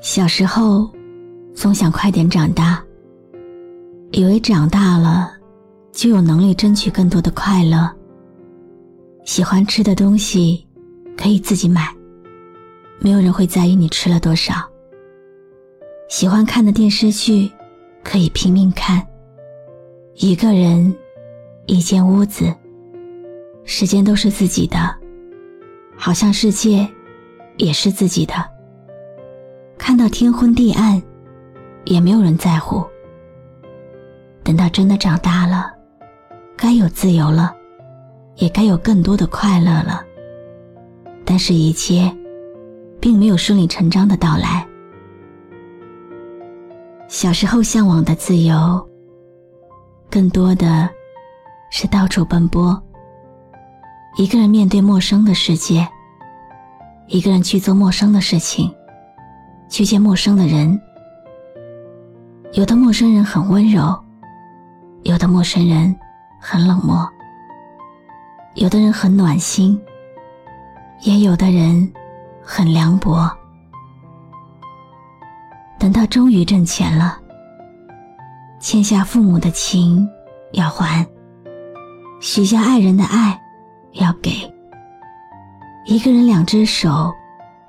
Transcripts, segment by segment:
小时候，总想快点长大，以为长大了就有能力争取更多的快乐。喜欢吃的东西可以自己买，没有人会在意你吃了多少。喜欢看的电视剧可以拼命看，一个人，一间屋子，时间都是自己的，好像世界也是自己的。看到天昏地暗，也没有人在乎。等到真的长大了，该有自由了，也该有更多的快乐了。但是，一切并没有顺理成章的到来。小时候向往的自由，更多的是到处奔波，一个人面对陌生的世界，一个人去做陌生的事情。去见陌生的人，有的陌生人很温柔，有的陌生人很冷漠，有的人很暖心，也有的人很凉薄。等到终于挣钱了，欠下父母的情要还，许下爱人的爱要给，一个人两只手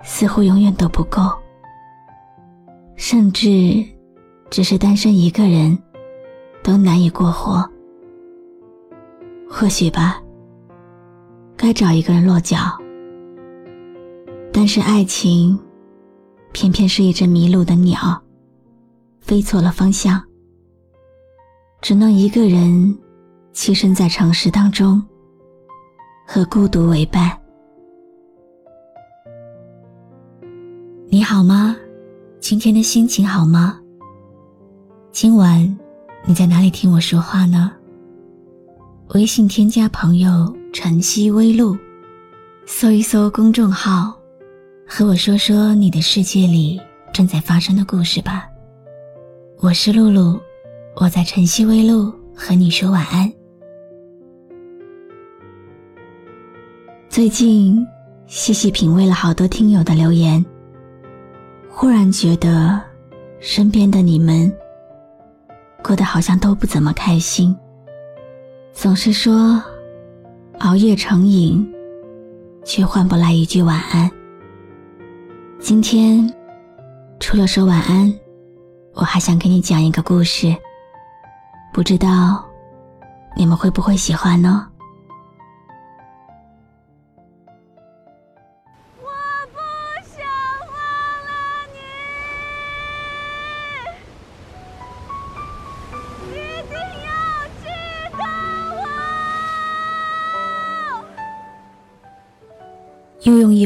似乎永远都不够。甚至，只是单身一个人，都难以过活。或许吧，该找一个人落脚。但是爱情，偏偏是一只迷路的鸟，飞错了方向，只能一个人栖身在城市当中，和孤独为伴。你好吗？今天的心情好吗？今晚你在哪里听我说话呢？微信添加朋友“晨曦微露”，搜一搜公众号，和我说说你的世界里正在发生的故事吧。我是露露，我在晨曦微露和你说晚安。最近细细品味了好多听友的留言。忽然觉得，身边的你们过得好像都不怎么开心。总是说熬夜成瘾，却换不来一句晚安。今天除了说晚安，我还想给你讲一个故事，不知道你们会不会喜欢呢？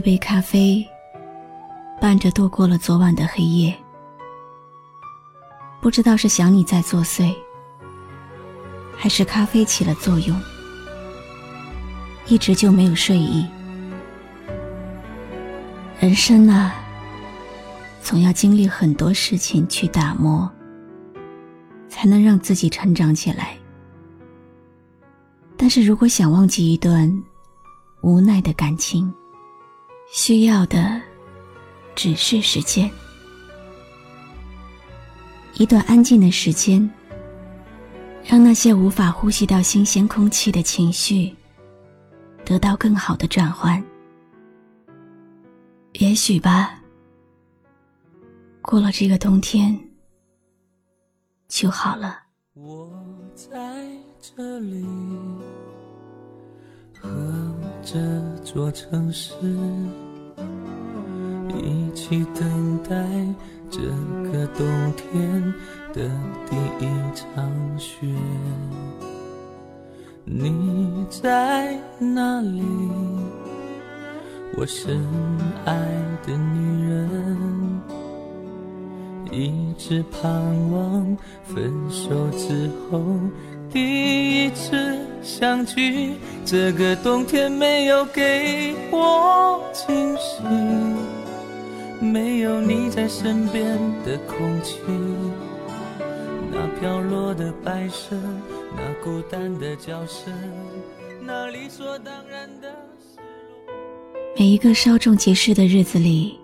杯咖啡，伴着度过了昨晚的黑夜。不知道是想你在作祟，还是咖啡起了作用，一直就没有睡意。人生啊，总要经历很多事情去打磨，才能让自己成长起来。但是如果想忘记一段无奈的感情，需要的只是时间，一段安静的时间，让那些无法呼吸到新鲜空气的情绪得到更好的转换。也许吧，过了这个冬天就好了。我在这里和。这座城市，一起等待这个冬天的第一场雪。你在哪里？我深爱的女人，一直盼望分手之后第一次相聚。这个冬天没有给我惊喜，没有你在身边的空气，那飘落的白色，那孤单的叫声，那理所当然的失落。每一个稍纵即逝的日子里。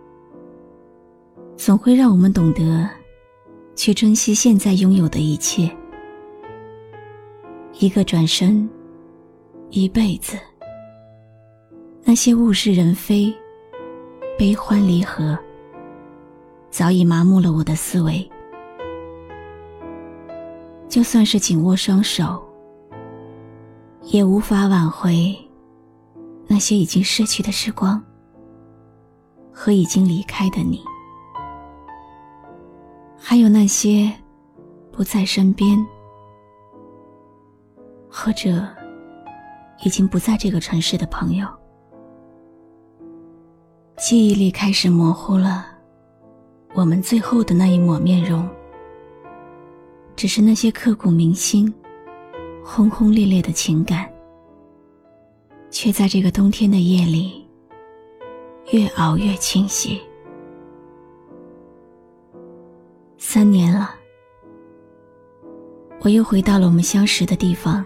总会让我们懂得，去珍惜现在拥有的一切。一个转身，一辈子。那些物是人非、悲欢离合，早已麻木了我的思维。就算是紧握双手，也无法挽回那些已经逝去的时光和已经离开的你。还有那些不在身边，或者已经不在这个城市的朋友，记忆里开始模糊了我们最后的那一抹面容。只是那些刻骨铭心、轰轰烈烈的情感，却在这个冬天的夜里越熬越清晰。三年了，我又回到了我们相识的地方。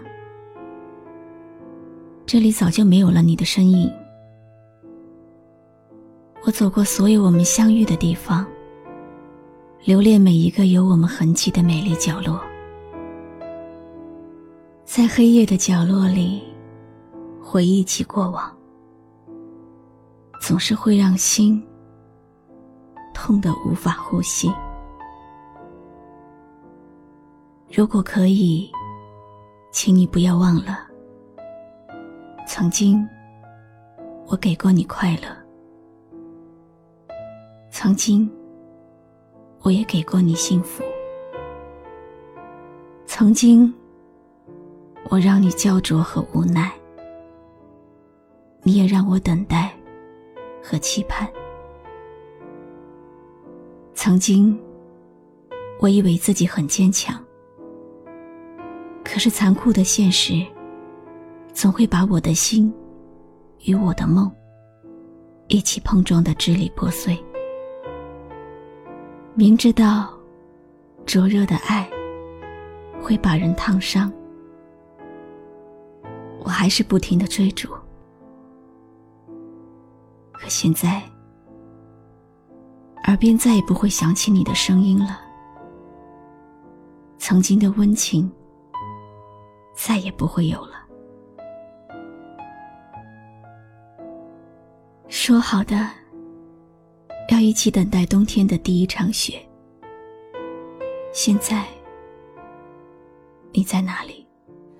这里早就没有了你的身影。我走过所有我们相遇的地方，留恋每一个有我们痕迹的美丽角落。在黑夜的角落里，回忆起过往，总是会让心痛得无法呼吸。如果可以，请你不要忘了，曾经我给过你快乐，曾经我也给过你幸福，曾经我让你焦灼和无奈，你也让我等待和期盼，曾经我以为自己很坚强。可是残酷的现实，总会把我的心与我的梦一起碰撞的支离破碎。明知道灼热的爱会把人烫伤，我还是不停的追逐。可现在，耳边再也不会响起你的声音了。曾经的温情。再也不会有了。说好的要一起等待冬天的第一场雪，现在你在哪里？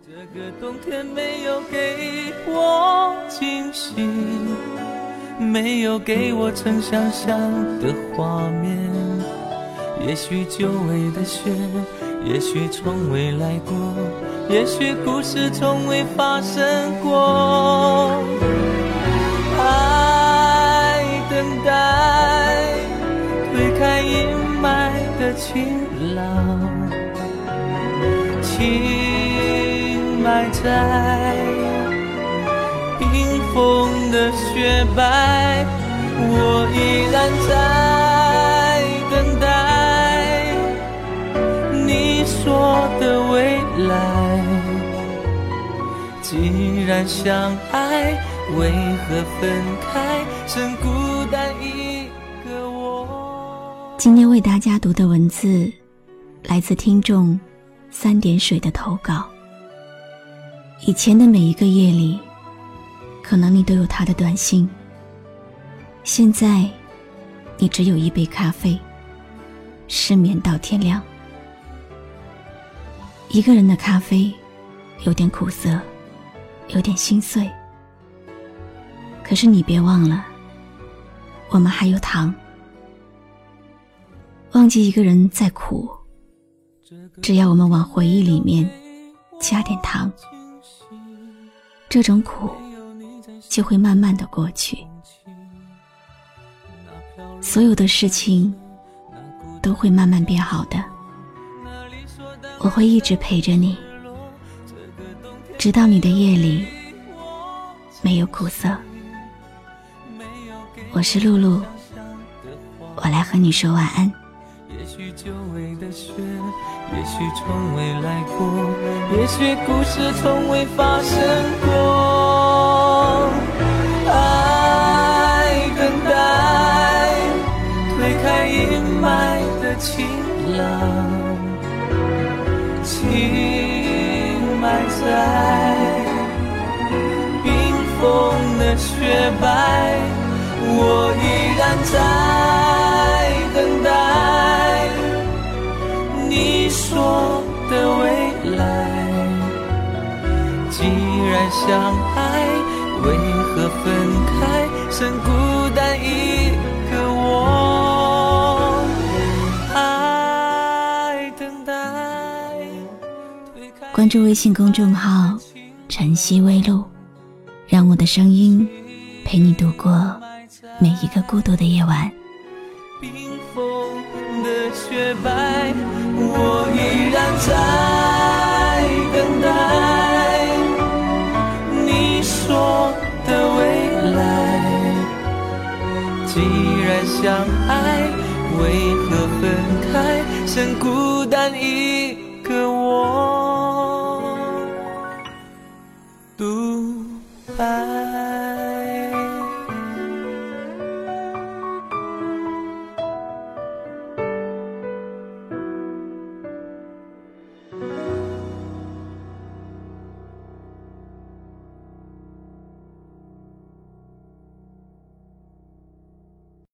这个冬天没有给我惊喜，没有给我曾想象的画面。也许久违的雪，也许从未来过。也许故事从未发生过，阴霾的晴朗，情埋在冰封的雪白，我依然在等待你说的未来。既然相爱，为何分开？剩孤今天为大家读的文字，来自听众三点水的投稿。以前的每一个夜里，可能你都有他的短信。现在，你只有一杯咖啡，失眠到天亮。一个人的咖啡，有点苦涩。有点心碎，可是你别忘了，我们还有糖。忘记一个人再苦，只要我们往回忆里面加点糖，这种苦就会慢慢的过去。所有的事情都会慢慢变好的。我会一直陪着你，直到你的夜里没有苦涩。我是露露，我来和你说晚安。许久违的雪，也许从未来过，也许故事从未发生过。爱等待，推开阴霾的晴朗，情埋在冰封的雪白，我依然在说的未来。既然相爱，为何分开？剩孤单一个我。爱等待，关注微信公众号“晨曦微露”，让我的声音陪你度过每一个孤独的夜晚。冰封的雪白，我依然在等待你说的未来。既然相爱，为何分开？剩孤单一个我，独白。